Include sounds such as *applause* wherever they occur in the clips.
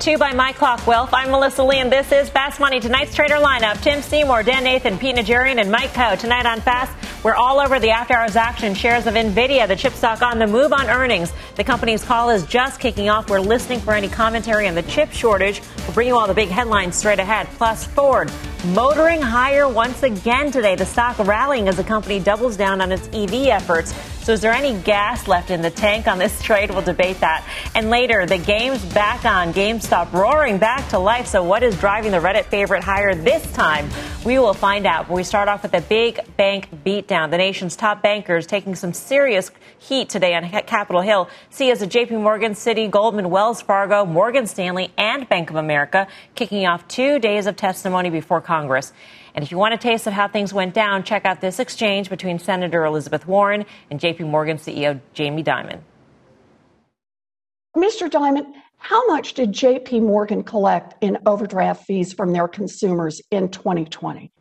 Two by My Clock Wealth. I'm Melissa Lee, and this is Fast Money. Tonight's trader lineup Tim Seymour, Dan Nathan, Pete Najarian, and Mike Khouw. Tonight on Fast, we're all over the after hours action. Shares of NVIDIA, the chip stock on the move on earnings. The company's call is just kicking off. We're listening for any commentary on the chip shortage. We'll bring you all the big headlines straight ahead. Plus, Ford motoring higher once again today. The stock rallying as the company doubles down on its EV efforts. So, is there any gas left in the tank on this trade? We'll debate that. And later, the game's back on. GameStop roaring back to life. So, what is driving the Reddit favorite higher this time? We will find out. We start off with a big bank beatdown. The nation's top bankers taking some serious heat today on Capitol Hill. See as a JP Morgan, Citi, Goldman, Wells Fargo, Morgan Stanley, and Bank of America kicking off two days of testimony before Congress. And if you want a taste of how things went down, check out this exchange between Senator Elizabeth Warren and JP Morgan CEO Jamie Dimon. Mr. Dimon, how much did JP Morgan collect in overdraft fees from their consumers in 2020?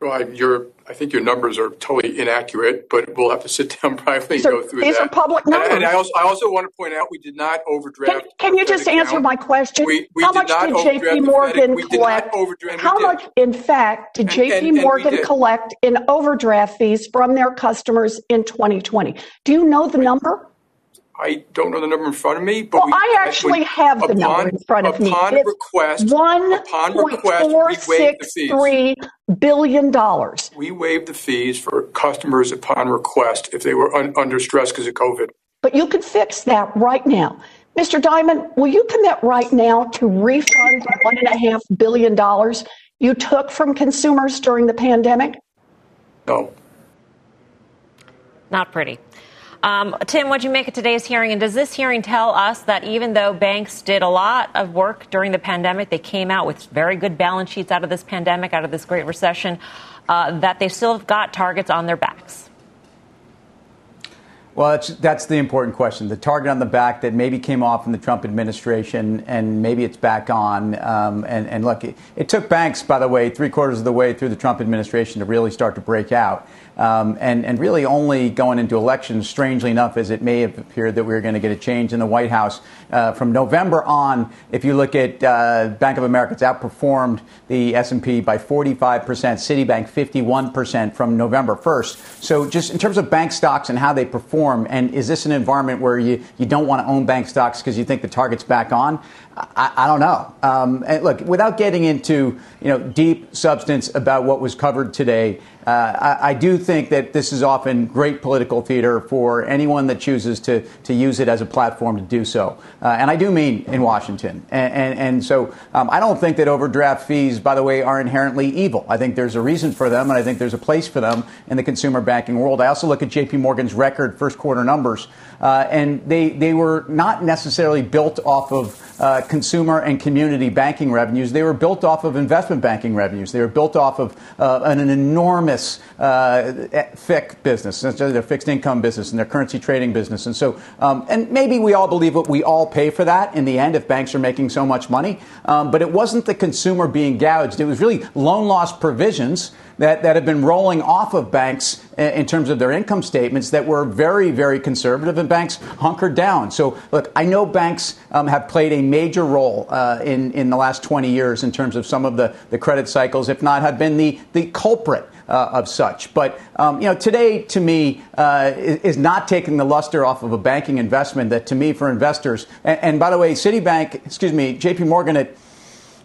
Well, you're I think your numbers are totally inaccurate, but we'll have to sit down *laughs* privately and go through these that. are public numbers. And, and I, also, I also want to point out we did not overdraft. Can, can you just account. answer my question? We, we how much did JP Morgan Fed. We did collect? How much, in fact, did JP and- and Morgan collect in overdraft fees from their customers in 2020? Do you know the number? I don't know the number in front of me, but Well, we, I actually have the upon, number in front of me. Upon It's request, One upon request, four we waived six the fees. three billion dollars. We waived the fees for customers upon request if they were un, under stress because of COVID. But you could fix that right now. Mr. Dimon, will you commit right now to refund one and a half billion dollars you took from consumers during the pandemic? No. Not pretty. Um, Tim, what do you make of today's hearing? And does this hearing tell us that even though banks did a lot of work during the pandemic, they came out with very good balance sheets out of this pandemic, out of this great recession, uh, that they still have got targets on their backs? Well, that's, the important question. The target on the back that maybe came off in the Trump administration, and maybe it's back on. Um, and, and look, it, it took banks, by the way, three quarters of the way through the Trump administration to really start to break out. Um, and, and really only going into elections, strangely enough, as it may have appeared that we were going to get a change in the White House. Uh, from November on, if you look at uh, Bank of America, it's outperformed the S&P by 45%, Citibank 51% from November 1st. So just in terms of bank stocks and how they perform, and is this an environment where you, you don't want to own bank stocks because you think the target's back on? I, I don't know. Um, and look, without getting into you know deep substance about what was covered today, uh, I, I do think that this is often great political theater for anyone that chooses to to use it as a platform to do so. Uh, and I do mean in Washington. And, and, and so um, I don't think that overdraft fees, by the way, are inherently evil. I think there's a reason for them, and I think there's a place for them in the consumer banking world. I also look at J.P. Morgan's record first quarter numbers, uh, and they they were not necessarily built off of uh, consumer and community banking revenues. They were built off of investment banking revenues. They were built off of uh, an, an enormous uh, FIC business, their fixed income business and their currency trading business. And so, um, and maybe we all believe that we all pay for that in the end if banks are making so much money. Um, but it wasn't the consumer being gouged. It was really loan loss provisions that, that have been rolling off of banks in terms of their income statements that were very, very conservative, and banks hunkered down. So, look, I know banks um, have played a major role uh, in, in the last 20 years in terms of some of the, the credit cycles, if not have been the, the culprit. Uh, of such, but um, you know, today to me uh, is, not taking the luster off of a banking investment. That to me, for investors, and, and by the way, Citibank, excuse me, J.P. Morgan at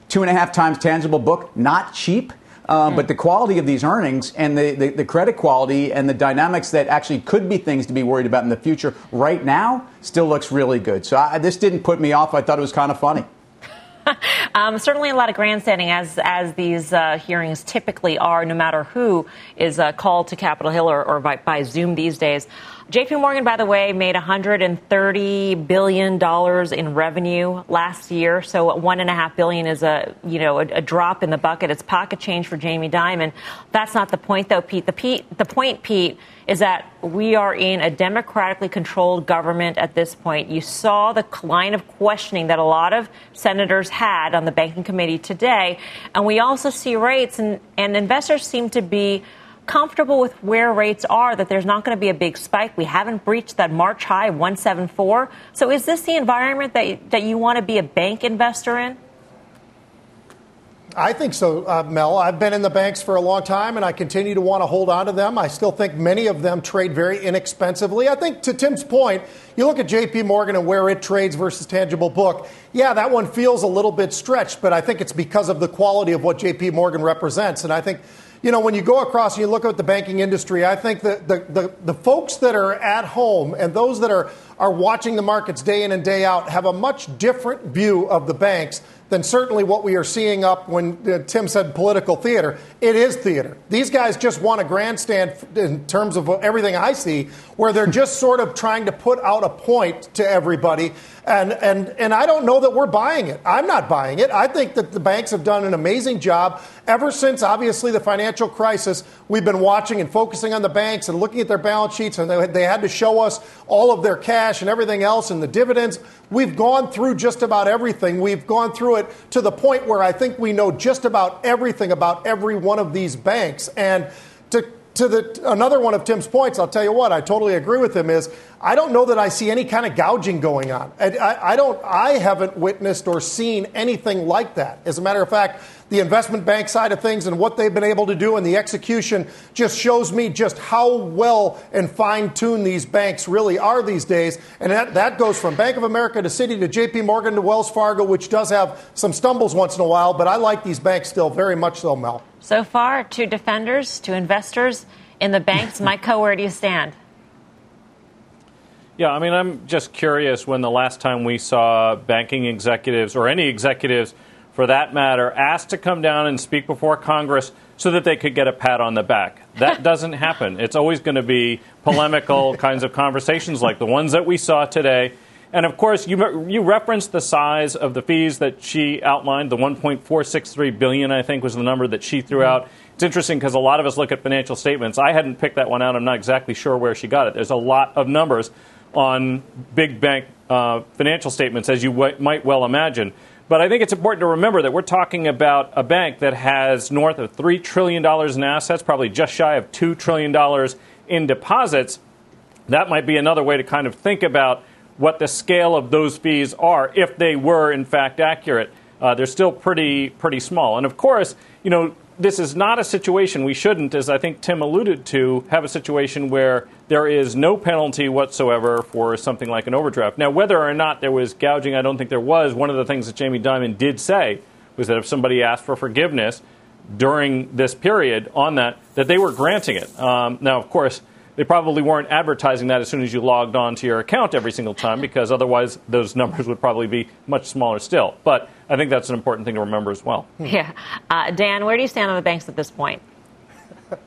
two and a half times tangible book, not cheap. Um, But the quality of these earnings and the, the, the, credit quality and the dynamics that actually could be things to be worried about in the future right now still looks really good. So I, this didn't put me off. I thought it was kind of funny. *laughs* um, certainly a lot of grandstanding, as as these uh, hearings typically are, no matter who is uh, called to Capitol Hill or, or by, by Zoom these days. JP Morgan, by the way, made $130 billion in revenue last year. So 1.5 billion is a, you know, a, a, drop in the bucket. It's pocket change for Jamie Dimon. That's not the point, though, Pete. The, Pete, the point, Pete, is that we are in a democratically controlled government at this point. You saw the line of questioning that a lot of senators had on the banking committee today. And we also see rates, and, and investors seem to be comfortable with where rates are, that there's not going to be a big spike. We haven't breached that March high, 174. So is this the environment that, that you want to be a bank investor in? I think so, uh, Mel. I've been in the banks for a long time, and I continue to want to hold on to them. I still think many of them trade very inexpensively. I think, to Tim's point, you look at J.P. Morgan and where it trades versus tangible book. Yeah, that one feels a little bit stretched, but I think it's because of the quality of what J.P. Morgan represents. And I think, you know, when you go across and you look at the banking industry, I think that the, the, the folks that are at home and those that are, are watching the markets day in and day out have a much different view of the banks than certainly what we are seeing up when uh, Tim said political theater. It is theater. These guys just want a grandstand in terms of everything I see, where they're just sort of trying to put out a point to everybody. And, and, and I don't know that we're buying it. I'm not buying it. I think that the banks have done an amazing job ever since, obviously, the financial crisis. We've been watching and focusing on the banks and looking at their balance sheets, and they, they had to show us all of their cash and everything else and the dividends. We've gone through just about everything. We've gone through it to the point where I think we know just about everything about every one of these banks. And to to the another one of Tim's points, I'll tell you what, I totally agree with him. Is I don't know that I see any kind of gouging going on. I, I, I, don't. I haven't witnessed or seen anything like that. As a matter of fact, the investment bank side of things and what they've been able to do and the execution just shows me just how well and fine tuned these banks really are these days. And that, that goes from Bank of America to Citi to J.P. Morgan to Wells Fargo, which does have some stumbles once in a while. But I like these banks still very much so, Mel. So far, to defenders, to investors in the banks. *laughs* Mike Khouw, where do you stand? Yeah, I mean, I'm just curious when the last time we saw banking executives or any executives for that matter asked to come down and speak before Congress so that they could get a pat on the back. That *laughs* doesn't happen. It's always going to be polemical *laughs* kinds of conversations like the ones that we saw today. And of course, you you referenced the size of the fees that she outlined. The 1.463 billion, I think, was the number that she threw out. It's interesting because a lot of us look at financial statements. I hadn't picked that one out. I'm not exactly sure where she got it. There's a lot of numbers on big bank uh, financial statements, as you w- might well imagine. But I think it's important to remember that we're talking about a bank that has north of $3 trillion in assets, probably just shy of $2 trillion in deposits. That might be another way to kind of think about what the scale of those fees are if they were in fact accurate. Uh, they're still pretty pretty small. And of course, you know, this is not a situation we shouldn't, as I think Tim alluded to, have a situation where there is no penalty whatsoever for something like an overdraft. Now, whether or not there was gouging, I don't think there was. One of the things that Jamie Dimon did say was that if somebody asked for forgiveness during this period on that, that they were granting it. Um, now, of course, they probably weren't advertising that as soon as you logged on to your account every single time because otherwise those *laughs* numbers would probably be much smaller still. But I think that's an important thing to remember as well. Yeah. Uh, Dan, where do you stand on the banks at this point?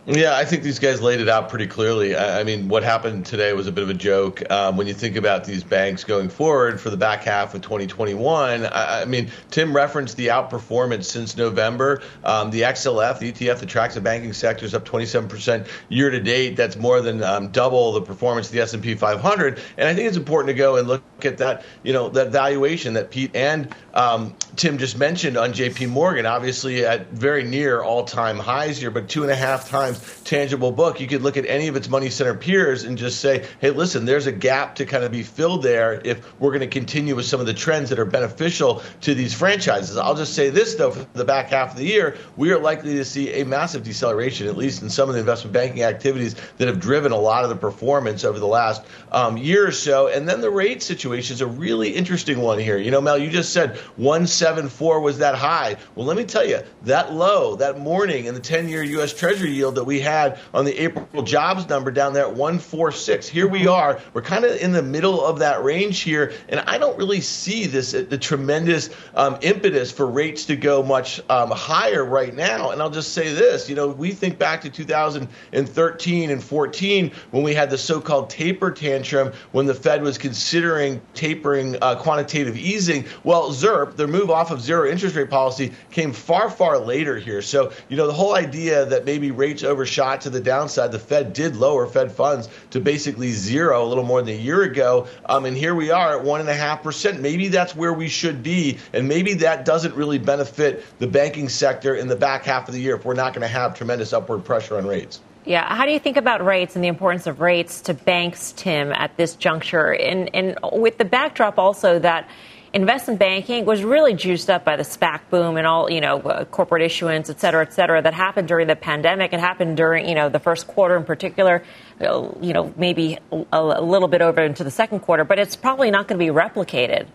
Yeah, I think these guys laid it out pretty clearly. I, I mean, what happened today was a bit of a joke. Um, when you think about these banks going forward for the back half of 2021, I, I mean, Tim referenced the outperformance since November. Um, the XLF, the ETF that tracks the banking sector, is up 27% year to date. That's more than um, double the performance of the S&P 500. And I think it's important to go and look at that, you know, that valuation that Pete and um, Tim just mentioned on J.P. Morgan. Obviously, at very near all-time highs here, but two and a half times tangible book, you could look at any of its money center peers and just say, hey, listen, there's a gap to kind of be filled there if we're going to continue with some of the trends that are beneficial to these franchises. I'll just say this, though, for the back half of the year, we are likely to see a massive deceleration, at least in some of the investment banking activities that have driven a lot of the performance over the last um, year or so. And then the rate situation is a really interesting one here. You know, Mel, you just said 174 was that high. Well, let me tell you, that low, that morning in the 10 year U.S. Treasury yield that we had on the April jobs number down there at 146. Here we are. We're kind of in the middle of that range here, and I don't really see this the tremendous um, impetus for rates to go much um, higher right now. And I'll just say this, you know, we think back to 2013 and 14 when we had the so-called taper tantrum when the Fed was considering tapering uh, quantitative easing. Well, ZIRP, their move off of zero interest rate policy, came far, far later here. So, you know, the whole idea that maybe rates overshot to the downside. The Fed did lower Fed funds to basically zero a little more than a year ago. Um, and here we are at 1.5%. Maybe that's where we should be. And maybe that doesn't really benefit the banking sector in the back half of the year if we're not going to have tremendous upward pressure on rates. Yeah. How do you think about rates and the importance of rates to banks, Tim, at this juncture? And, and with the backdrop also that investment banking was really juiced up by the SPAC boom and all, you know, uh, corporate issuance, et cetera, et cetera, that happened during the pandemic. It happened during, you know, the first quarter in particular, uh, you know, maybe a, a little bit over into the second quarter, but it's probably not going to be replicated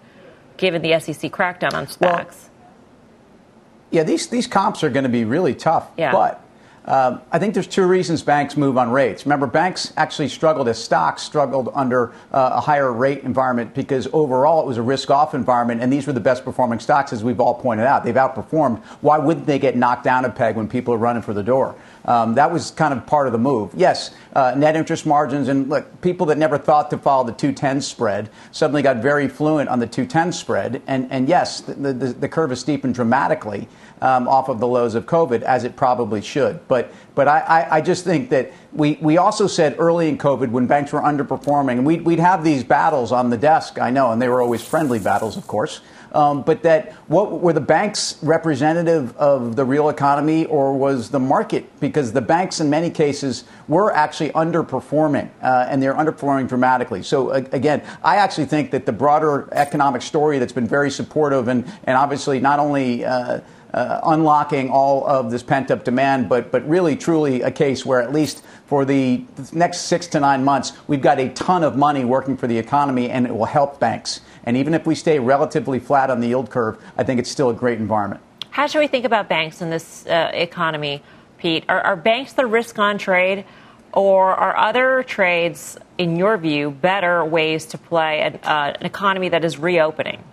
given the SEC crackdown on SPACs. Well, yeah, these, these comps are going to be really tough. Yeah. But um, I think there's two reasons banks move on rates. Remember, banks actually struggled as stocks struggled under uh, a higher rate environment because overall it was a risk off environment, and these were the best performing stocks, as we've all pointed out. They've outperformed. Why wouldn't they get knocked down a peg when people are running for the door? Um, that was kind of part of the move. Yes, uh, net interest margins, and look, people that never thought to follow the 210 spread suddenly got very fluent on the 210 spread. And, and yes, the, the, the curve has steepened dramatically um, off of the lows of COVID, as it probably should. But, but I, I, I, just think that we, we also said early in COVID when banks were underperforming, we'd, we'd have these battles on the desk, I know, and they were always friendly battles, of course. Um, but that what were the banks representative of the real economy or was the market? Because the banks, in many cases, were actually underperforming, uh, and they're underperforming dramatically. So uh, again, I actually think that the broader economic story that's been very supportive and and obviously not only uh, uh, unlocking all of this pent up demand, but, but really truly a case where at least for the next six to nine months, we've got a ton of money working for the economy and it will help banks. And even if we stay relatively flat on the yield curve, I think it's still a great environment. How should we think about banks in this uh, economy, Pete? Are, are banks the risk on trade? Or are other trades, in your view, better ways to play an, uh, an economy that is reopening?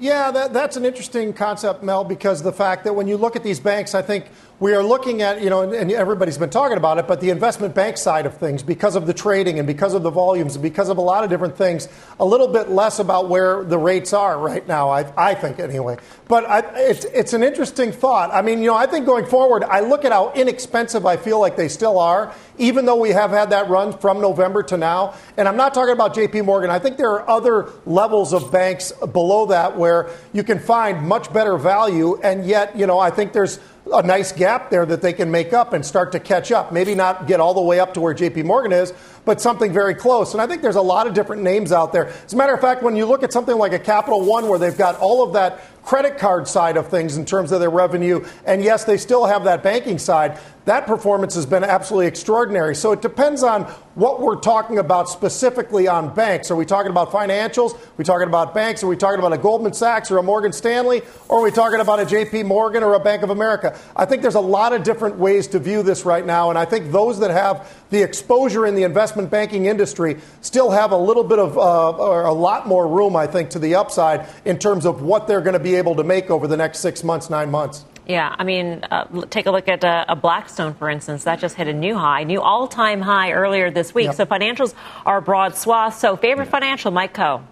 Yeah, that, that's an interesting concept, Mel, because the fact that when you look at these banks, I think we are looking at, you know, and everybody's been talking about it, but the investment bank side of things, because of the trading and because of the volumes and because of a lot of different things, a little bit less about where the rates are right now, I, I think anyway. But I, it's, it's an interesting thought. I mean, you know, I think going forward, I look at how inexpensive I feel like they still are, even though we have had that run from November to now. And I'm not talking about JP Morgan. I think there are other levels of banks below that where you can find much better value. And yet, you know, I think there's a nice gap there that they can make up and start to catch up. Maybe not get all the way up to where JP Morgan is, but something very close. And I think there's a lot of different names out there. As a matter of fact, when you look at something like a Capital One where they've got all of that credit card side of things in terms of their revenue, and yes, they still have that banking side, that performance has been absolutely extraordinary. So it depends on what we're talking about specifically on banks. Are we talking about financials? Are we talking about banks? Are we talking about a Goldman Sachs or a Morgan Stanley? Or are we talking about a JP Morgan or a Bank of America? I think there's a lot of different ways to view this right now. And I think those that have the exposure in the investment banking industry still have a little bit of, uh, or a lot more room, I think, to the upside in terms of what they're going to be able to make over the next six months, nine months. Yeah, I mean, uh, take a look at uh, a Blackstone, for instance. That just hit a new high, new all time high earlier this week. Yep. So financials are a broad swath. So, favorite financial, Mike Khouw?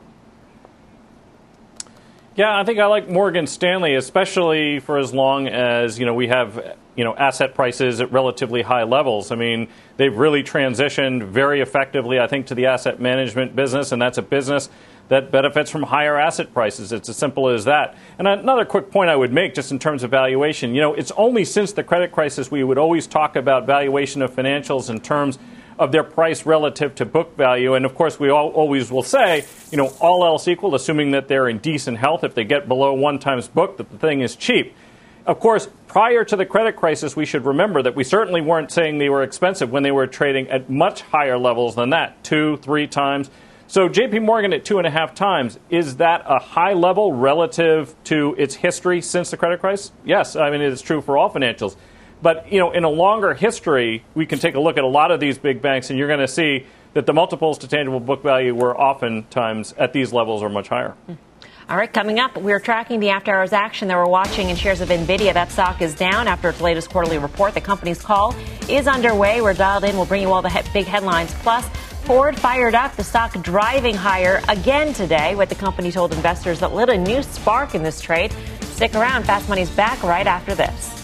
Yeah, I think I like Morgan Stanley, especially for as long as you know we have you know asset prices at relatively high levels. I mean, they've really transitioned very effectively, I think, to the asset management business, and that's a business that benefits from higher asset prices. It's as simple as that. And another quick point I would make, just in terms of valuation, you know, it's only since the credit crisis we would always talk about valuation of financials in terms of their price relative to book value. And of course, we all, always will say, you know, all else equal, assuming that they're in decent health, if they get below one times book, that the thing is cheap. Of course, prior to the credit crisis, we should remember that we certainly weren't saying they were expensive when they were trading at much higher levels than that, two, three times. So JP Morgan at two and a half times, is that a high level relative to its history since the credit crisis? Yes, I mean, it is true for all financials. But, you know, in a longer history, we can take a look at a lot of these big banks and you're going to see that the multiples to tangible book value were oftentimes at these levels or much higher. Hmm. All right, coming up, we're tracking the after hours action that we're watching in shares of NVIDIA. That stock is down after its latest quarterly report. The company's call is underway. We're dialed in. We'll bring you all the he- big headlines. Plus, Ford fired up, the stock driving higher again today, what the company told investors that lit a new spark in this trade. Stick around, Fast Money's back right after this.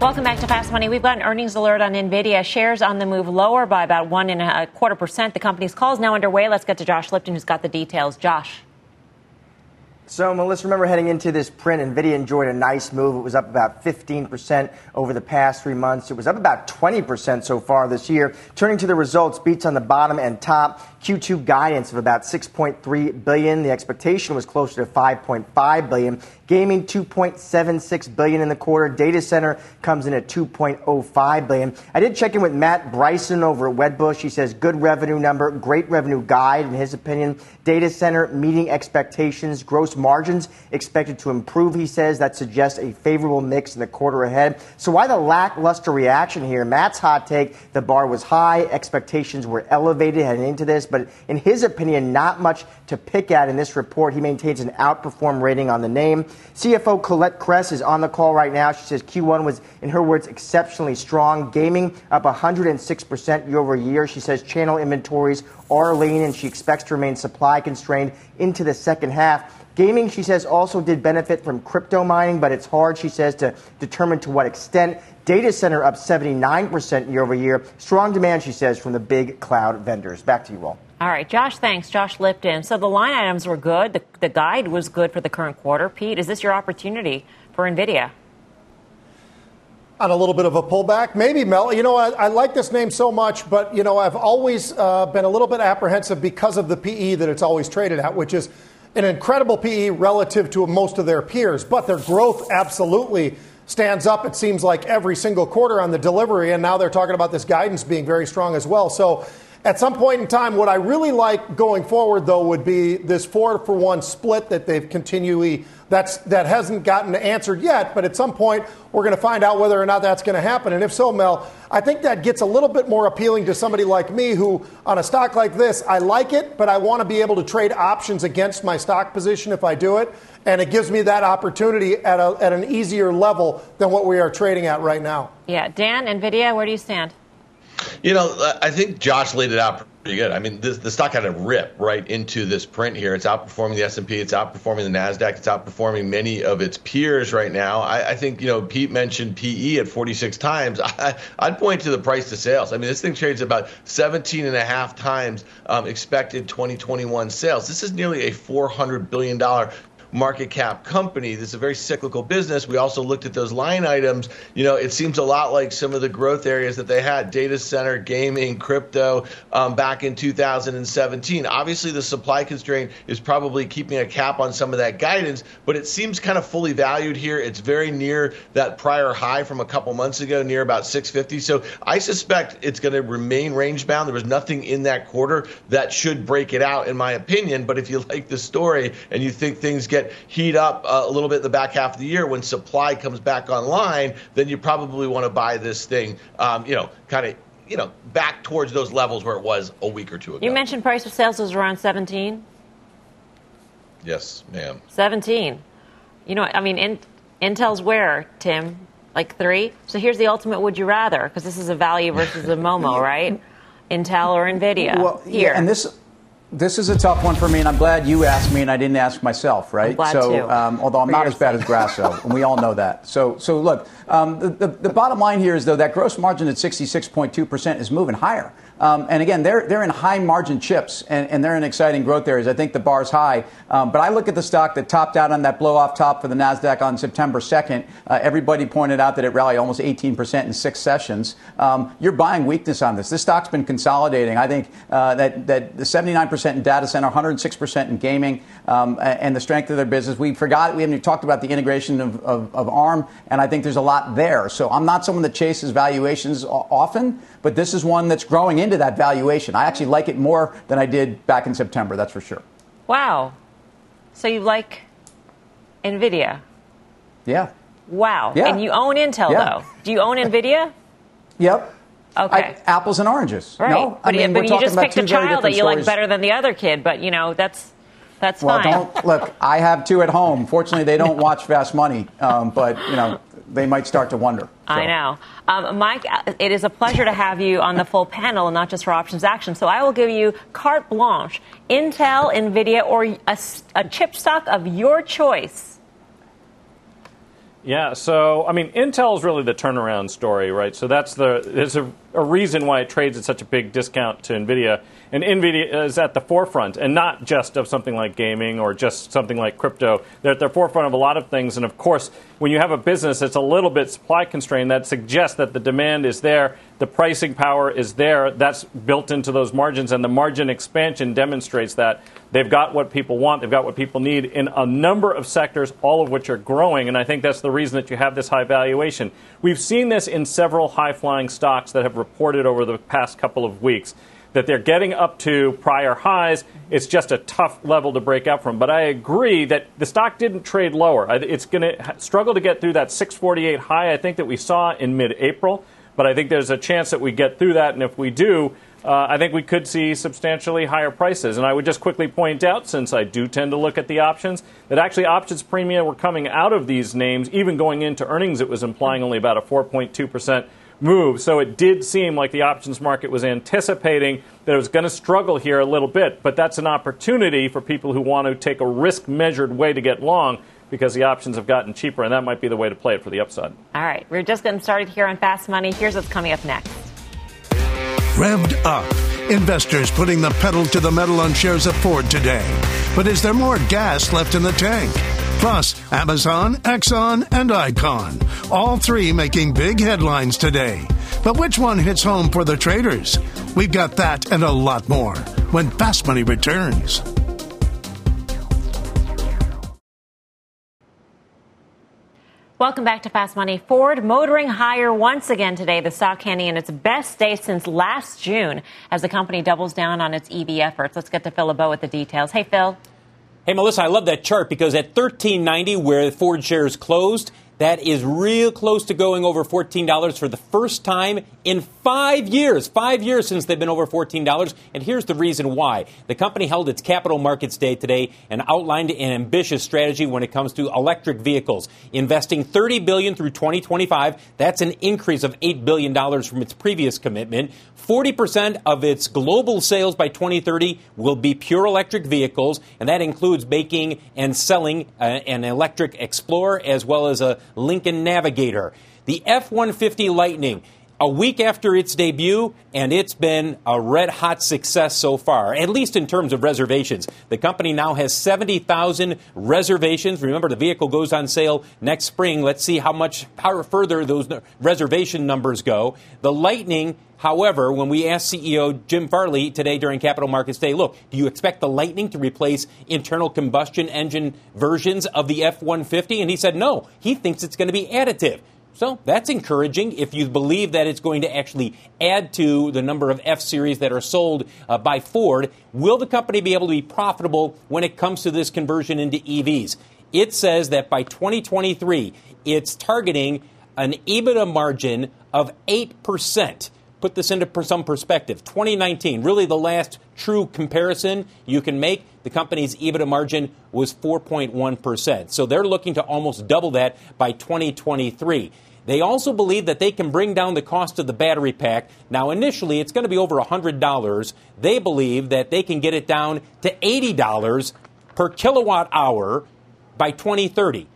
Welcome back to Fast Money. We've got an earnings alert on NVIDIA. Shares on the move lower by about one and a quarter percent. The company's call is now underway. Let's get to Josh Lipton, who's got the details. Josh. So, Melissa, remember heading into this print, NVIDIA enjoyed a nice move. It was up about 15% over the past three months. It was up about 20% so far this year. Turning to the results, beats on the bottom and top. Q2 guidance of about 6.3 billion. The expectation was closer to 5.5 billion. Gaming 2.76 billion in the quarter. Data center comes in at 2.05 billion. I did check in with Matt Bryson over at Wedbush. He says good revenue number, great revenue guide in his opinion. Data center meeting expectations. Gross margins expected to improve. He says that suggests a favorable mix in the quarter ahead. So why the lackluster reaction here? Matt's hot take: the bar was high, expectations were elevated heading into this but in his opinion, not much to pick at in this report. He maintains an outperform rating on the name. CFO Colette Kress is on the call right now. She says Q1 was, in her words, exceptionally strong. Gaming up 106% year over year. She says channel inventories are lean and she expects to remain supply constrained into the second half. Gaming, she says, also did benefit from crypto mining, but it's hard, she says, to determine to what extent. Data center up 79% year over year. Strong demand, she says, from the big cloud vendors. Back to you all. All right, Josh, thanks. Josh Lipton. So the line items were good. The, the guide was good for the current quarter. Pete, is this your opportunity for NVIDIA? on a little bit of a pullback. Maybe Mel. You know, I, I like this name so much, but you know, I've always uh, been a little bit apprehensive because of the PE that it's always traded at, which is an incredible PE relative to most of their peers. But their growth absolutely stands up. It seems like every single quarter on the delivery, and now they're talking about this guidance being very strong as well. So at some point in time, what I really like going forward, though, would be this four for one split that they've continually that's that hasn't gotten answered yet. But at some point, we're going to find out whether or not that's going to happen. And if so, Mel, I think that gets a little bit more appealing to somebody like me, who on a stock like this, I like it, but I want to be able to trade options against my stock position if I do it. And it gives me that opportunity at, a, at an easier level than what we are trading at right now. Yeah, Dan, Nvidia, where do you stand? You know, I think Josh laid it out pretty good. I mean, this, the stock had a rip right into this print here. It's outperforming the S&P. It's outperforming the Nasdaq. It's outperforming many of its peers right now. I, I think you know Pete mentioned PE at 46 times. *laughs* I, would point to the price to sales. I mean, this thing trades about 17 and a half times um, expected 2021 sales. This is nearly a 400 billion dollar market cap company. This is a very cyclical business. We also looked at those line items. You know, it seems a lot like some of the growth areas that they had data center, gaming, crypto um, back in 2017. Obviously, the supply constraint is probably keeping a cap on some of that guidance, but it seems kind of fully valued here. It's very near that prior high from a couple months ago, near about 650. So I suspect it's going to remain range bound. There was nothing in that quarter that should break it out, in my opinion. But if you like the story and you think things get get heat up uh, a little bit in the back half of the year when supply comes back online, then you probably want to buy this thing, um, you know, kind of you know, back towards those levels where it was a week or two ago. You mentioned price of sales was around 17. Yes, ma'am. 17. You know, I mean, in, Intel's where, Tim? Like three? So here's the ultimate would you rather, because this is a value versus a Momo, *laughs* right? Intel or NVIDIA? Well, here. Yeah, and this this is a tough one for me, and I'm glad you asked me and I didn't ask myself, right? so, um, although I'm not as bad as Grasso, *laughs* and we all know that. So, so look, um, the, the, the bottom line here is though that gross margin at 66.2% is moving higher. Um, and again, they're, they're in high margin chips and, and they're in exciting growth areas. I think the bar's high. Um, but I look at the stock that topped out on that blow off top for the NASDAQ on September 2nd. Uh, everybody pointed out that it rallied almost 18% in six sessions. Um, you're buying weakness on this. This stock's been consolidating. I think uh, that, that the 79% in data center, 106% in gaming, um, and the strength of their business. We forgot, we haven't talked about the integration of, of, of ARM, and I think there's a lot there. So I'm not someone that chases valuations often, but this is one that's growing into that valuation. I actually like it more than I did back in September, that's for sure. Wow. So you like NVIDIA? Yeah. Wow. Yeah. And you own Intel, yeah. though. Do you own NVIDIA? *laughs* Yep. Okay. I, apples and oranges. Right. No, but, I mean, but you just picked a child that you stories. like better than the other kid, but you know that's that's well, fine. Don't, look, I have two at home. Fortunately, they don't *laughs* watch Fast Money, um, but you know they might start to wonder. So. I know. Um, Mike, uh, it is a pleasure to have you on the full panel and not just for Options Action. So I will give you carte blanche Intel, NVIDIA, or a, a chip stock of your choice. Yeah, so I mean, Intel is really the turnaround story, right? So that's the there's a, a, reason why it trades at such a big discount to Nvidia, and Nvidia is at the forefront, and not just of something like gaming or just something like crypto. They're at the forefront of a lot of things, and of course, when you have a business that's a little bit supply constrained, that suggests that the demand is there, the pricing power is there. That's built into those margins, and the margin expansion demonstrates that. They've got what people want, they've got what people need in a number of sectors, all of which are growing, and I think that's the reason that you have this high valuation. We've seen this in several high flying stocks that have reported over the past couple of weeks that they're getting up to prior highs. It's just a tough level to break out from. But I agree that the stock didn't trade lower. It's going to struggle to get through that 648 high, I think, that we saw in mid April. But I think there's a chance that we get through that, and if we do, uh, I think we could see substantially higher prices. And I would just quickly point out, since I do tend to look at the options, that actually options premium were coming out of these names, even going into earnings, it was implying only about a 4.2% move. So it did seem like the options market was anticipating that it was going to struggle here a little bit. But that's an opportunity for people who want to take a risk measured way to get long because the options have gotten cheaper, and that might be the way to play it for the upside. All right, we're just getting started here on Fast Money. Here's what's coming up next. Revved up. Investors putting the pedal to the metal on shares of Ford today. But is there more gas left in the tank? Plus, Amazon, Exxon, and Icon. All three making big headlines today. But which one hits home for the traders? We've got that and a lot more when Fast Money returns. Welcome back to Fast Money. Ford motoring higher once again today. The stock handing in its best day since last June as the company doubles down on its EV efforts. Let's get to Phil LeBeau with the details. Hey, Phil. Hey, Melissa, I love that chart because at 1390, where Ford shares closed, that is real close to going over $14 for the first time in five years. Five years since they've been over $14. And here's the reason why. The company held its capital markets day today and outlined an ambitious strategy when it comes to electric vehicles, investing 30 billion through 2025. That's an increase of $8 billion from its previous commitment. 40% of its global sales by 2030 will be pure electric vehicles, and that includes making and selling uh, an electric Explorer as well as a Lincoln Navigator. The F 150 Lightning a week after its debut, and it's been a red hot success so far, at least in terms of reservations. The company now has 70,000 reservations. Remember, the vehicle goes on sale next spring. Let's see how much how further those reservation numbers go. The Lightning However, when we asked CEO Jim Farley today during Capital Markets Day, look, do you expect the Lightning to replace internal combustion engine versions of the F 150? And he said no. He thinks it's going to be additive. So that's encouraging if you believe that it's going to actually add to the number of F series that are sold uh, by Ford. Will the company be able to be profitable when it comes to this conversion into EVs? It says that by 2023, it's targeting an EBITDA margin of 8% put this into some perspective. 2019, really the last true comparison you can make, the company's EBITDA margin was 4.1%. So they're looking to almost double that by 2023. They also believe that they can bring down the cost of the battery pack. Now, initially, it's going to be over $100. They believe that they can get it down to $80 per kilowatt hour by 2030.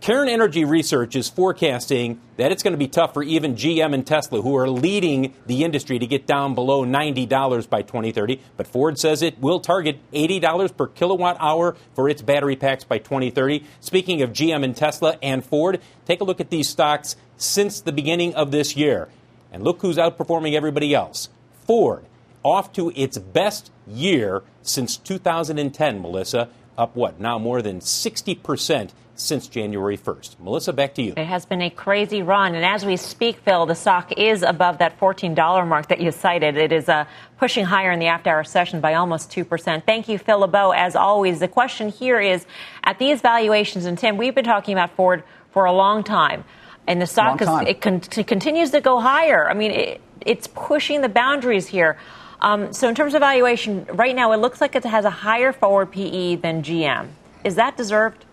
Cairn Energy Research is forecasting that it's going to be tough for even GM and Tesla, who are leading the industry, to get down below $90 by 2030. But Ford says it will target $80 per kilowatt hour for its battery packs by 2030. Speaking of GM and Tesla and Ford, take a look at these stocks since the beginning of this year. And look who's outperforming everybody else Ford, off to its best year since 2010, Melissa. Up what? Now more than 60% since January 1st. Melissa, back to you. It has been a crazy run. And as we speak, Phil, the stock is above that $14 mark that you cited. It is uh, pushing higher in the after hour session by almost 2%. Thank you, Phil LeBeau. As always, the question here is at these valuations, and Tim, we've been talking about Ford for a long time. And the stock is, it con- continues to go higher. I mean, it, it's pushing the boundaries here. Um, so, in terms of valuation, right now it looks like it has a higher forward PE than GM. Is that deserved?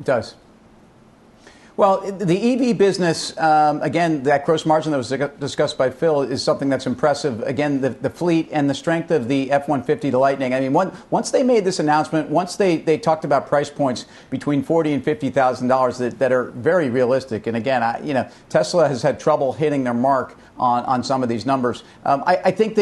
It does. Well, the EV business, um, again, that gross margin that was discussed by Phil is something that's impressive. Again, the, the fleet and the strength of the F 150 the Lightning. I mean, one, once they made this announcement, once they, they talked about price points between forty and fifty thousand dollars that, that are very realistic. And again, I, you know, Tesla has had trouble hitting their mark on, on some of these numbers. Um, I, I, think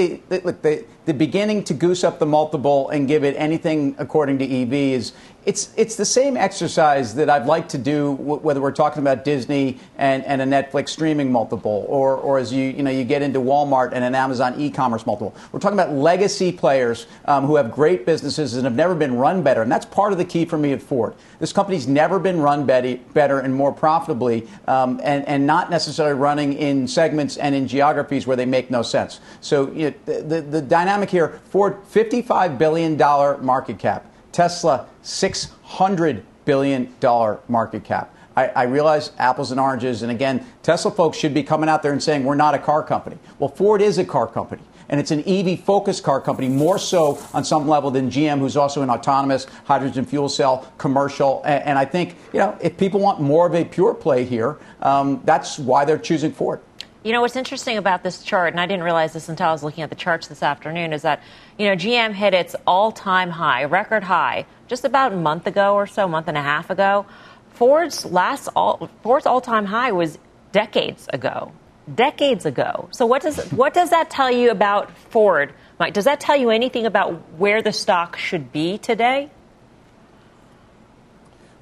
look the, the beginning to goose up the multiple and give it anything according to EV is it's it's the same exercise that I'd like to do whether we're talking about Disney and, and a Netflix streaming multiple or, or as you you know you get into Walmart and an Amazon e-commerce multiple. We're talking about legacy players um, who have great businesses and have never been run better, and that's part of the key for me at Ford. This company's never been run better and more profitably, um, and and not necessarily running in segments and in geographies where they make no sense. So you know, the, the the dynamic here: Ford, fifty-five billion dollar market cap. Tesla, $600 billion market cap. I, I, realize apples and oranges. And again, Tesla folks should be coming out there and saying, we're not a car company. Well, Ford is a car company. And it's an EV focused car company, more so on some level than GM, who's also an autonomous hydrogen fuel cell commercial. And, and I think, you know, if people want more of a pure play here, um, that's why they're choosing Ford. You know, what's interesting about this chart, and I didn't realize this until I was looking at the charts this afternoon, is that, you know, GM hit its all time high, record high, just about a month ago or so, a month and a half ago. Ford's last all, Ford's all time high was decades ago. Decades ago. So what does what does that tell you about Ford, Mike? Does that tell you anything about where the stock should be today?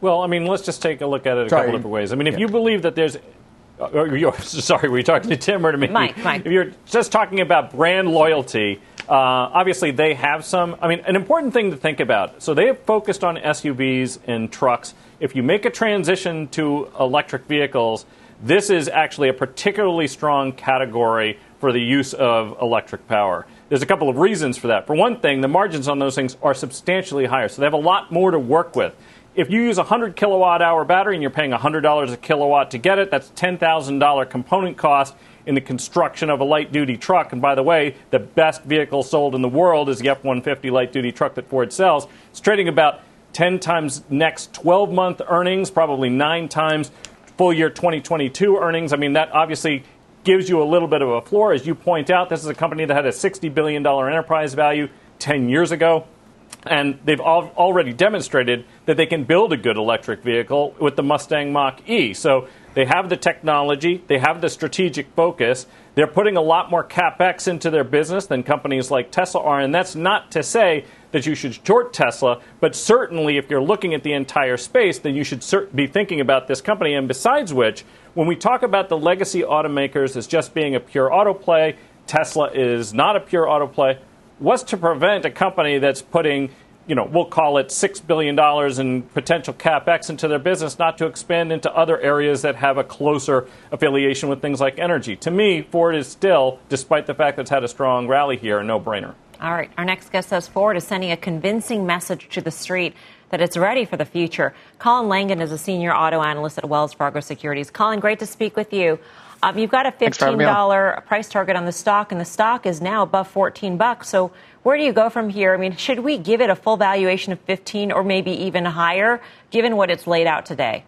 Well, I mean, let's just take a look at it a Sorry. couple different ways. I mean, if yeah. you believe that there's uh, *laughs* sorry, were you talking to Tim or to me? Mike, Mike. If you're just talking about brand loyalty, uh, obviously they have some. I mean, an important thing to think about. So they have focused on SUVs and trucks. If you make a transition to electric vehicles, this is actually a particularly strong category for the use of electric power. There's a couple of reasons for that. For one thing, the margins on those things are substantially higher, so they have a lot more to work with if you use a 100 kilowatt hour battery and you're paying $100 a kilowatt to get it, that's $10,000 component cost in the construction of a light duty truck. And by the way, the best vehicle sold in the world is the F 150 light duty truck that Ford sells. It's trading about 10 times next 12 month earnings, probably nine times full year 2022 earnings. I mean, that obviously gives you a little bit of a floor. As you point out, this is a company that had a $60 billion enterprise value 10 years ago. And they've al- already demonstrated that they can build a good electric vehicle with the Mustang Mach E. So they have the technology, they have the strategic focus. They're putting a lot more capex into their business than companies like Tesla are. And that's not to say that you should short Tesla, but certainly if you're looking at the entire space, then you should be thinking about this company. And besides which, when we talk about the legacy automakers as just being a pure auto play, Tesla is not a pure auto what's to prevent a company that's putting, you know, we'll call it $6 billion in potential capex into their business not to expand into other areas that have a closer affiliation with things like energy? To me, Ford is still, despite the fact that it's had a strong rally here, a no brainer. All right. Our next guest says Ford is sending a convincing message to the street that it's ready for the future. Colin Langan is a senior auto analyst at Wells Fargo Securities. Colin, great to speak with you. Um, you've got a $15 price target on the stock, and the stock is now above 14 bucks. So where do you go from here? I mean, should we give it a full valuation of 15 or maybe even higher, given what it's laid out today?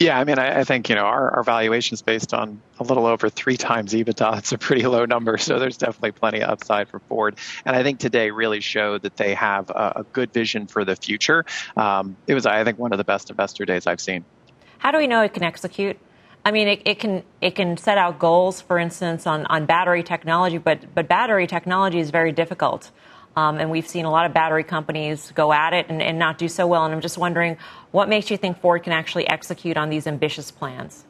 Yeah, I mean, I, I think you know our, our valuation is based on a little over three times EBITDA. It's a pretty low number, *laughs* so there's definitely plenty of upside for Ford. And I think today really showed that they have a, a good vision for the future. Um, it was, I think, one of the best investor days I've seen. How do we know it can execute? I mean, it, it, can it can set out goals, for instance, on, on battery technology, but but battery technology is very difficult, um, and we've seen a lot of battery companies go at it and, and not do so well. And I'm just wondering, what makes you think Ford can actually execute on these ambitious plans?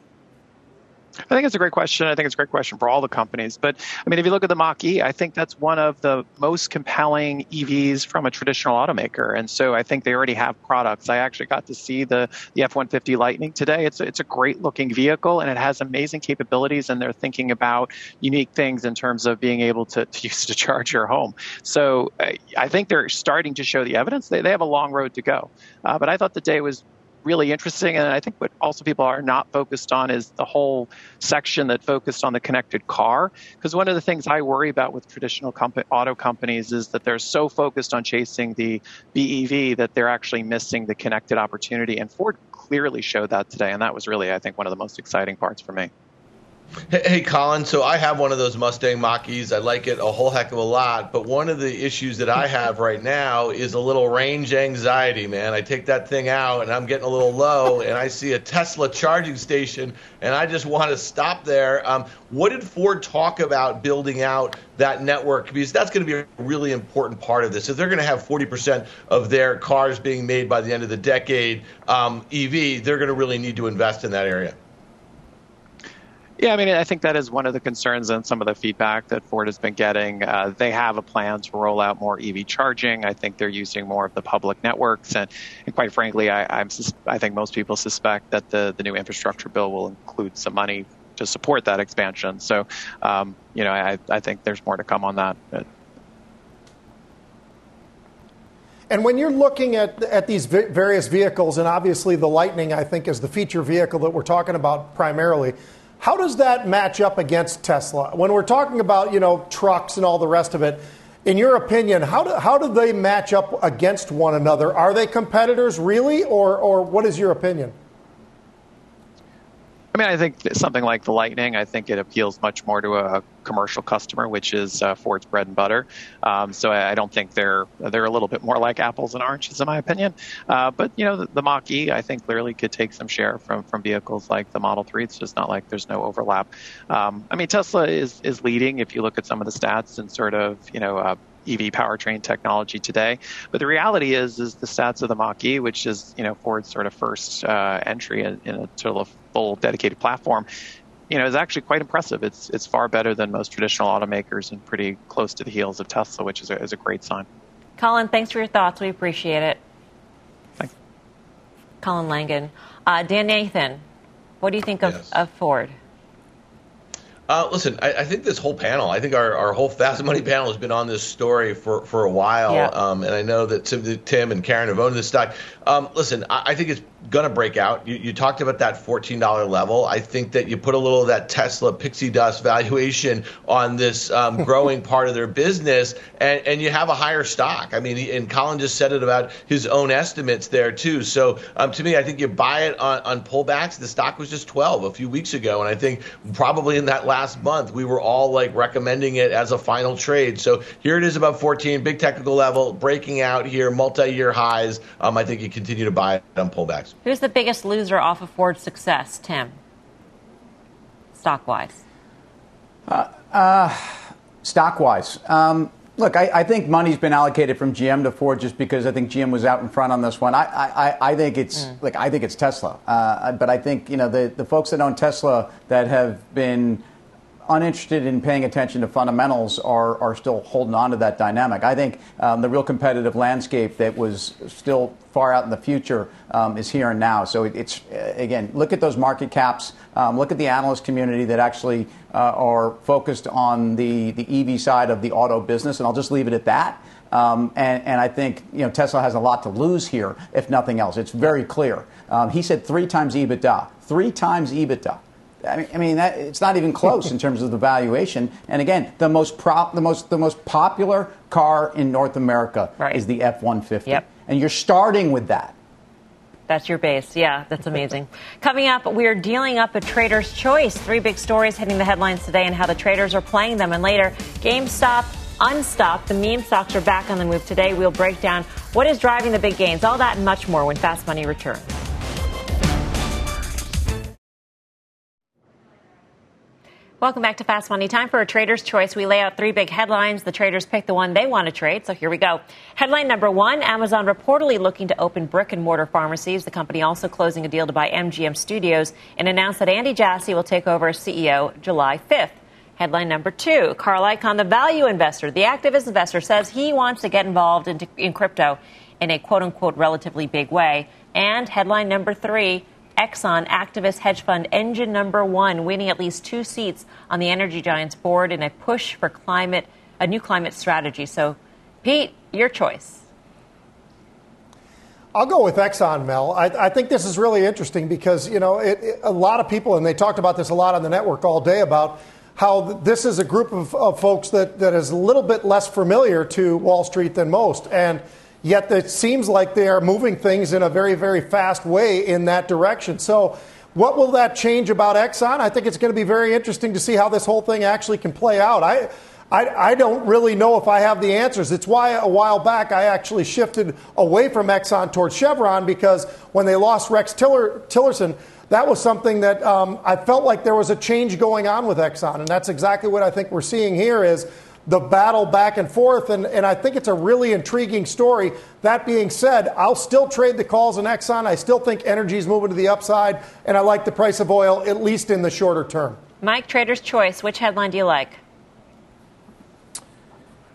I think it's a great question. I think it's a great question for all the companies. But I mean, if you look at the Mach E, I think that's one of the most compelling EVs from a traditional automaker. And so I think they already have products. I actually got to see the, the F 150 Lightning today. It's, it's a great looking vehicle and it has amazing capabilities. And they're thinking about unique things in terms of being able to, to *laughs* use to charge your home. So I think they're starting to show the evidence. They, they have a long road to go. Uh, but I thought the day was really interesting. And I think what also people are not focused on is the whole section that focused on the connected car. Because one of the things I worry about with traditional auto companies is that they're so focused on chasing the BEV that they're actually missing the connected opportunity. And Ford clearly showed that today, and that was really, I think, one of the most exciting parts for me. Hey, Colin. So I have one of those Mustang Mach-E's. I like it a whole heck of a lot. But one of the issues that I have right now is a little range anxiety, man. I take that thing out and I'm getting a little low, and I see a Tesla charging station, and I just want to stop there. Um, what did Ford talk about building out that network? Because that's going to be a really important part of this. If they're going to have 40% of their cars being made by the end of the decade um, EV, they're going to really need to invest in that area. Yeah, I mean, I think that is one of the concerns and some of the feedback that Ford has been getting. Uh, they have a plan to roll out more EV charging. I think they're using more of the public networks, and, and quite frankly, I, I'm, I think most people suspect that the the new infrastructure bill will include some money to support that expansion. So, um, you know, I, I think there's more to come on that. And when you're looking at, at these various vehicles, and obviously the Lightning, I think, is the feature vehicle that we're talking about primarily, how does that match up against Tesla? When we're talking about, you know, trucks and all the rest of it, in your opinion, how do, how do they match up against one another? Are they competitors really, or, or what is your opinion? I mean, I think something like the Lightning, I think it appeals much more to a commercial customer, which is uh, Ford's bread and butter. Um, so I, don't think they're they're a little bit more like apples and oranges, in my opinion. Uh, but you know, the, the Mach E, I think clearly could take some share from from vehicles like the Model 3. It's just not like there's no overlap. Um, I mean, Tesla is is leading if you look at some of the stats and sort of you know. Uh, EV powertrain technology today. But the reality is, is the stats of the Mach-E, which is you know Ford's sort of first uh, entry in, in, a sort of full dedicated platform, you know, is actually quite impressive. It's it's far better than most traditional automakers and pretty close to the heels of Tesla, which is a, is a great sign. Colin, thanks for your thoughts. We appreciate it. Thanks. Colin Langan. Uh, Dan Nathan, what do you think of, yes. of Ford? Uh, listen, I, I, think this whole panel, I think our, our whole Fast Money panel has been on this story for, for a while. Yeah. Um, and I know that Tim, Tim, and Karen have owned this stock. Um, listen, I, I, think it's going to break out. You, you, talked about that $14 level. I think that you put a little of that Tesla pixie dust valuation on this um, *laughs* growing part of their business, and, and you have a higher stock. I mean, and Colin just said it about his own estimates there, too. So um, to me, I think you buy it on, on pullbacks. The stock was just 12 a few weeks ago. And I think probably in that last month, we were all like recommending it as a final trade. So here it is about 14, big technical level, breaking out here, multi-year highs. Um, I think you continue to buy it on pullbacks. Who's the biggest loser off of Ford's success, Tim? Stock wise. Uh, uh, stock wise. Um, Look, I, I, think money's been allocated from GM to Ford just because I think GM was out in front on this one. I, I, I think it's mm. like I think it's Tesla, uh, but I think you know the, the folks that own Tesla that have been uninterested in paying attention to fundamentals are, are still holding on to that dynamic. I think um, the real competitive landscape that was still far out in the future um, is here and now. So it, it's, uh, again, look at those market caps, um, look at the analyst community that actually uh, are focused on the, the EV side of the auto business, and I'll just leave it at that. Um, and, and, I think you know Tesla has a lot to lose here, if nothing else. It's very clear. Um, he said three times EBITDA, three times EBITDA. I mean, I mean that, it's not even close in terms of the valuation. And again, the most prop, the most the most popular car in North America right. is the F one fifty. And you're starting with that. That's your base. Yeah, that's amazing. *laughs* Coming up, we are dealing up a trader's choice. Three big stories hitting the headlines today and how the traders are playing them. And later, GameStop unstopped. The meme stocks are back on the move today. We'll break down what is driving the big gains, all that and much more when Fast Money returns. Welcome back to Fast Money. Time for a trader's choice. We lay out three big headlines. The traders pick the one they want to trade. So here we go. Headline number one Amazon reportedly looking to open brick and mortar pharmacies. The company also closing a deal to buy MGM Studios and announced that Andy Jassy will take over as CEO July 5th. Headline number two Carl Icahn, the value investor, the activist investor, says he wants to get involved in, in crypto in a quote unquote relatively big way. And headline number three Exxon activist hedge fund Engine Number One winning at least two seats on the energy giant's board in a push for climate, a new climate strategy. So, Pete, your choice. I'll go with Exxon, Mel. I, I, think this is really interesting because, you know, it, it, a lot of people, and they talked about this a lot on the network all day about how this is a group of, of folks that, that is a little bit less familiar to Wall Street than most. And Yet it seems like they are moving things in a very, very fast way in that direction. So, what will that change about Exxon? I think it's going to be very interesting to see how this whole thing actually can play out. I, I, I, don't really know if I have the answers. It's why a while back I actually shifted away from Exxon towards Chevron because when they lost Rex Tiller, Tillerson, that was something that um, I felt like there was a change going on with Exxon, and that's exactly what I think we're seeing here is the battle back and forth, and, and I think it's a really intriguing story. That being said, I'll still trade the calls in Exxon. I still think energy is moving to the upside, and I like the price of oil, at least in the shorter term. Mike, Trader's Choice, which headline do you like?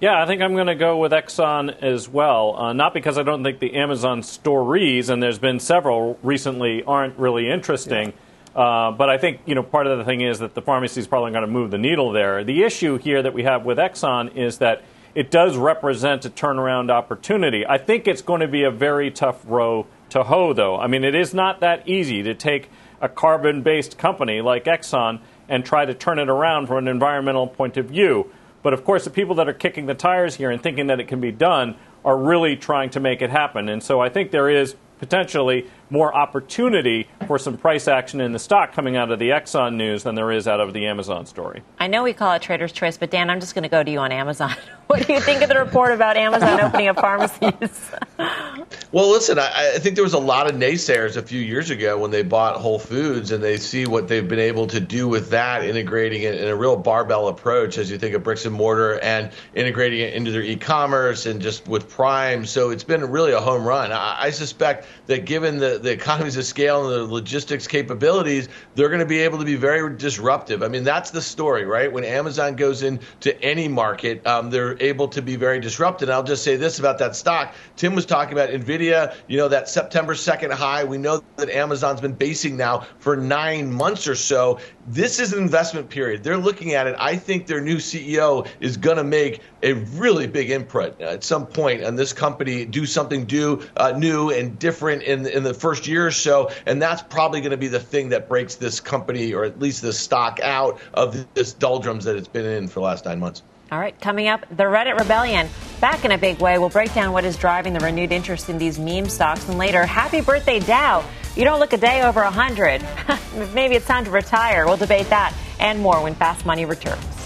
Yeah, I think I'm going to go with Exxon as well. Uh, not because I don't think the Amazon stories, and there's been several recently, aren't really interesting. Yeah uh, but I think you know part of the thing is that the pharmacy is probably going to move the needle there. The issue here that we have with Exxon is that it does represent a turnaround opportunity. I think it's going to be a very tough row to hoe, though. I mean, it is not that easy to take a carbon-based company like Exxon and try to turn it around from an environmental point of view. But of course, the people that are kicking the tires here and thinking that it can be done are really trying to make it happen. And so I think there is potentially more opportunity for some price action in the stock coming out of the Exxon news than there is out of the Amazon story. I know we call it Trader's Choice, but Dan, I'm just going to go to you on Amazon. *laughs* what do you think of the report about Amazon *laughs* opening up pharmacies? *laughs* well, listen, I, I, think there was a lot of naysayers a few years ago when they bought Whole Foods and they see what they've been able to do with that, integrating it in a real barbell approach as you think of bricks and mortar and integrating it into their e-commerce and just with Prime. So it's been really a home run. I, I suspect that given the the economies of scale and the logistics capabilities, they're going to be able to be very disruptive. I mean, that's the story, right? When Amazon goes into any market, um, they're able to be very disruptive. And I'll just say this about that stock. Tim was talking about NVIDIA, you know, that September 2nd high. We know that Amazon's been basing now for nine months or so. This is an investment period. They're looking at it. I think their new CEO is going to make a really big input at some point on this company, do something do, uh, new and different in, in the first year or so. And that's probably going to be the thing that breaks this company or at least this stock out of this doldrums that it's been in for the last nine months. All right, coming up, the Reddit rebellion. Back in a big way, we'll break down what is driving the renewed interest in these meme stocks. And later, happy birthday, Dow. You don't look a day over 100. *laughs* Maybe it's time to retire. We'll debate that and more when Fast Money returns.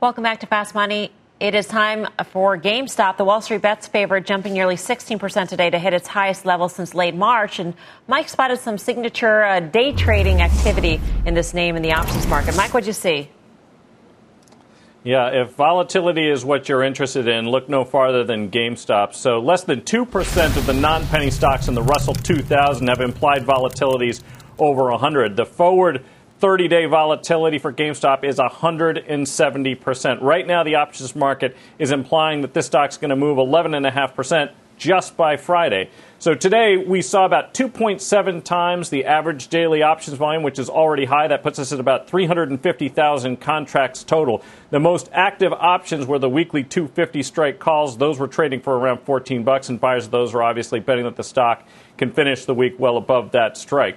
Welcome back to Fast Money. It is time for GameStop. The Wall Street Bets favorite jumping nearly 16% today to hit its highest level since late March. And Mike spotted some signature uh, day trading activity in this name in the options market. Mike, what'd you see? Yeah, if volatility is what you're interested in, look no farther than GameStop. So, less than 2% of the non penny stocks in the Russell 2000 have implied volatilities over 100. The forward 30 day volatility for GameStop is 170%. Right now, the options market is implying that this stock's going to move 11.5% just by Friday. So today we saw about 2.7 times the average daily options volume, which is already high. That puts us at about 350,000 contracts total. The most active options were the weekly 250 strike calls. Those were trading for around 14 bucks, and buyers of those are obviously betting that the stock can finish the week well above that strike.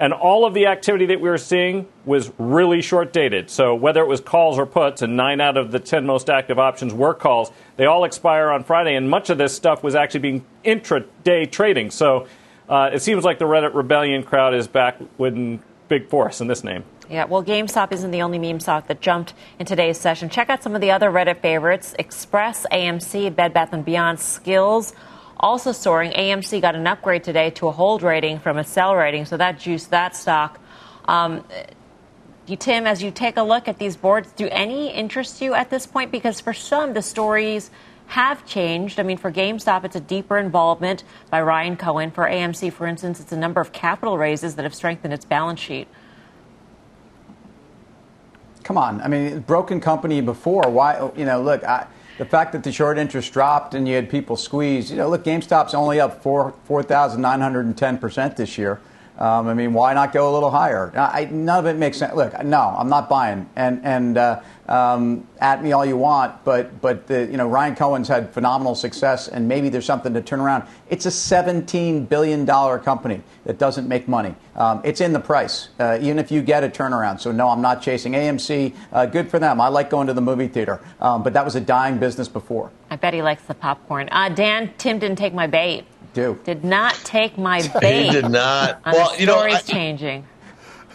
And all of the activity that we were seeing was really short dated. So whether it was calls or puts, and nine out of the 10 most active options were calls, they all expire on Friday. And much of this stuff was actually being intraday trading. So uh, it seems like the Reddit rebellion crowd is back with big force in this name. Yeah, well, GameStop isn't the only meme stock that jumped in today's session. Check out some of the other Reddit favorites: Express, AMC, Bed Bath and Beyond, Skillz, also soaring. AMC got an upgrade today to a hold rating from a sell rating, so that juiced that stock. Um, you, Tim, as you take a look at these boards, do any interest you at this point? Because for some, the stories have changed. I mean, for GameStop, it's a deeper involvement by Ryan Cohen. For AMC, for instance, it's a number of capital raises that have strengthened its balance sheet. Come on. I mean, broken company before. Why, you know, look, I the fact that the short interest dropped and you had people squeezed. You know, look, GameStop's only up 4, 4,910% this year. Um, I mean, why not go a little higher? I, none of it makes sense. Look, no, I'm not buying. And and uh, um, at me all you want, but but the, you know Ryan Cohen's had phenomenal success, and maybe there's something to turn around. It's a 17 billion dollar company that doesn't make money. Um, it's in the price, uh, even if you get a turnaround. So no, I'm not chasing AMC. Uh, good for them. I like going to the movie theater, um, but that was a dying business before. I bet he likes the popcorn. Uh, Dan, Tim didn't take my bait do. Did not take my bait. he did not. well, you know, story's changing.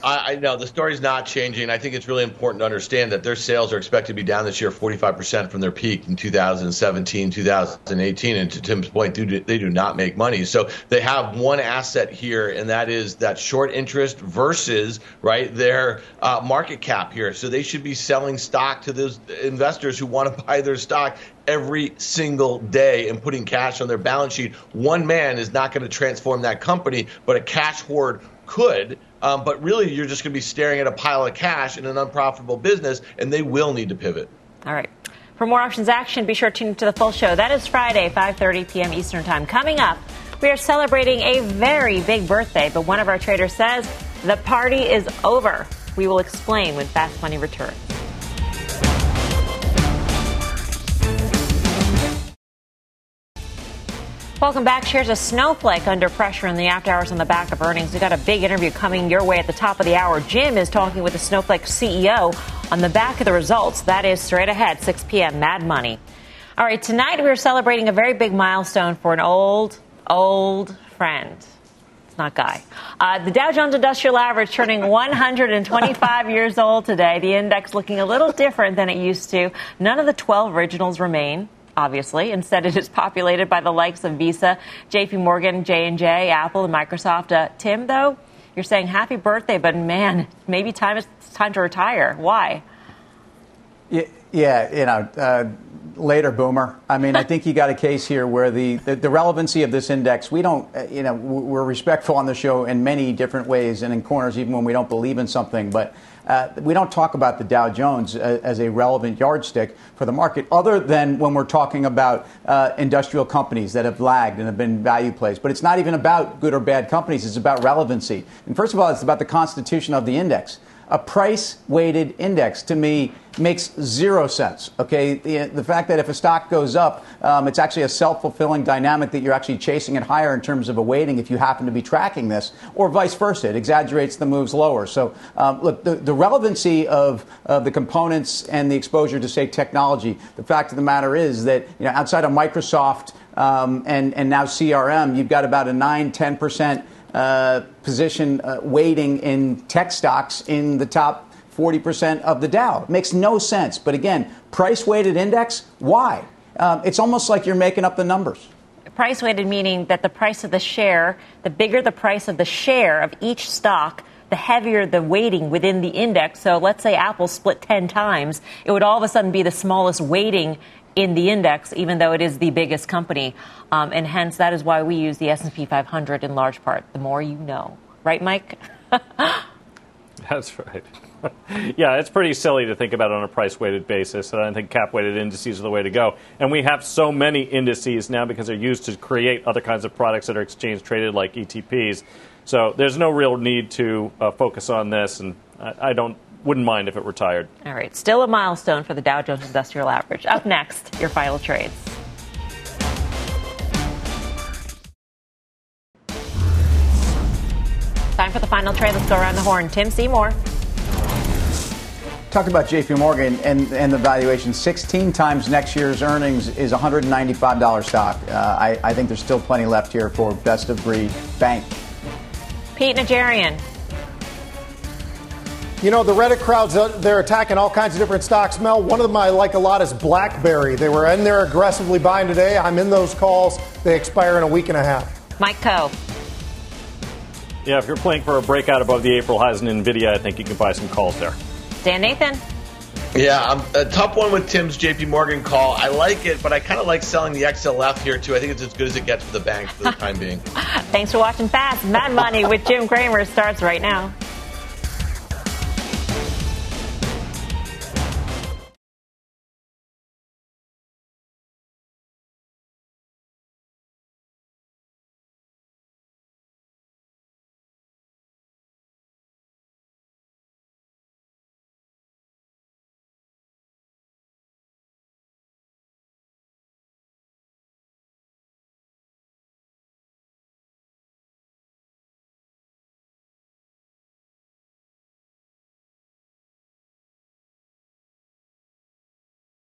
I, I know the story's not changing. I think it's really important to understand that their sales are expected to be down this year 45% from their peak in 2017, 2018. And to Tim's point, they do, they do not make money. So they have one asset here, and that is that short interest versus, right, their uh, market cap here. So they should be selling stock to those investors who want to *laughs* buy their stock every single day and putting cash on their balance sheet. One man is not going to transform that company, but a cash hoard could. Um, but really, you're just going to be staring at a pile of cash in an unprofitable business, and they will need to pivot. All right. For more options action, be sure to tune into the full show. That is Friday, 5:30 p.m. Eastern Time. Coming up, we are celebrating a very big birthday, but one of our traders says the party is over. We will explain when Fast Money returns. Welcome back. Shares a snowflake under pressure in the after hours on the back of earnings. We got a big interview coming your way at the top of the hour. Jim is talking with the Snowflake CEO on the back of the results. That is straight ahead, 6 p.m. Mad Money. All right, tonight we are celebrating a very big milestone for an old, old friend. It's not Guy. Uh, the Dow Jones Industrial Average turning *laughs* 125 years old today. The index looking a little different than it used to. None of the 12 originals remain obviously. Instead, it is populated by the likes of Visa, JP Morgan, J&J, Apple, and Microsoft. Uh, Tim, though, you're saying happy birthday, but man, maybe time is time to retire. Why? Yeah, yeah you know, uh, later, boomer. I mean, I think you got a case here where the, the, the, relevancy of this index, we don't, uh, you know, we're respectful on the show in many different ways and in corners, even when we don't believe in something. But uh, we don't talk about the Dow Jones as, as, a relevant yardstick for the market, other than when we're talking about uh, industrial companies that have lagged and have been value plays. But it's not even about good or bad companies, it's about relevancy. And first of all, it's about the constitution of the index a price weighted index to me makes zero sense. Okay, the, the fact that if a stock goes up, um, it's actually a self fulfilling dynamic that you're actually chasing it higher in terms of a weighting if you happen to be tracking this, or vice versa. It exaggerates the moves lower. So, um, look, the, the relevancy of, of the components and the exposure to, say, technology, the fact of the matter is that you know, outside of Microsoft um, and, and now CRM, you've got about a 9, 10% uh, position uh, weighting in tech stocks in the top 40% of the Dow. It makes no sense. But again, price weighted index, why? Um, it's almost like you're making up the numbers. Price weighted meaning that the price of the share, the bigger the price of the share of each stock, the heavier the weighting within the index. So let's say Apple split 10 times, it would all of a sudden be the smallest weighting in the index, even though it is the biggest company. Um, and hence, that is why we use the S&P 500 in large part. The more you know. Right, Mike? *laughs* That's right. *laughs* yeah, it's pretty silly to think about it on a price weighted basis. And I think cap weighted indices are the way to go. And we have so many indices now because they're used to create other kinds of products that are exchange traded like ETPs. So there's no real need to uh, focus on this. And I, I don't wouldn't mind if it retired. All right, still a milestone for the Dow Jones Industrial Average. Up next, your final trades. Time for the final trade. Let's go around the horn. Tim Seymour. Talk about JP Morgan and, and the valuation. 16 times next year's earnings is $195 stock. Uh, I, I think there's still plenty left here for best of breed bank. Pete Najarian. You know, the Reddit crowds, uh, they're attacking all kinds of different stocks. Mel, one of them I like a lot is BlackBerry. They were in there aggressively buying today. I'm in those calls. They expire in a week and a half. Mike Khouw. Yeah, if you're playing for a breakout above the April highs in NVIDIA, I think you can buy some calls there. Dan Nathan. Yeah, I'm a tough one with Tim's JP Morgan call. I like it, but I kind of like selling the XLF here too. I think it's as good as it gets for the bank for the time being. *laughs* Thanks for watching Fast. Mad Money with Jim Cramer starts right now.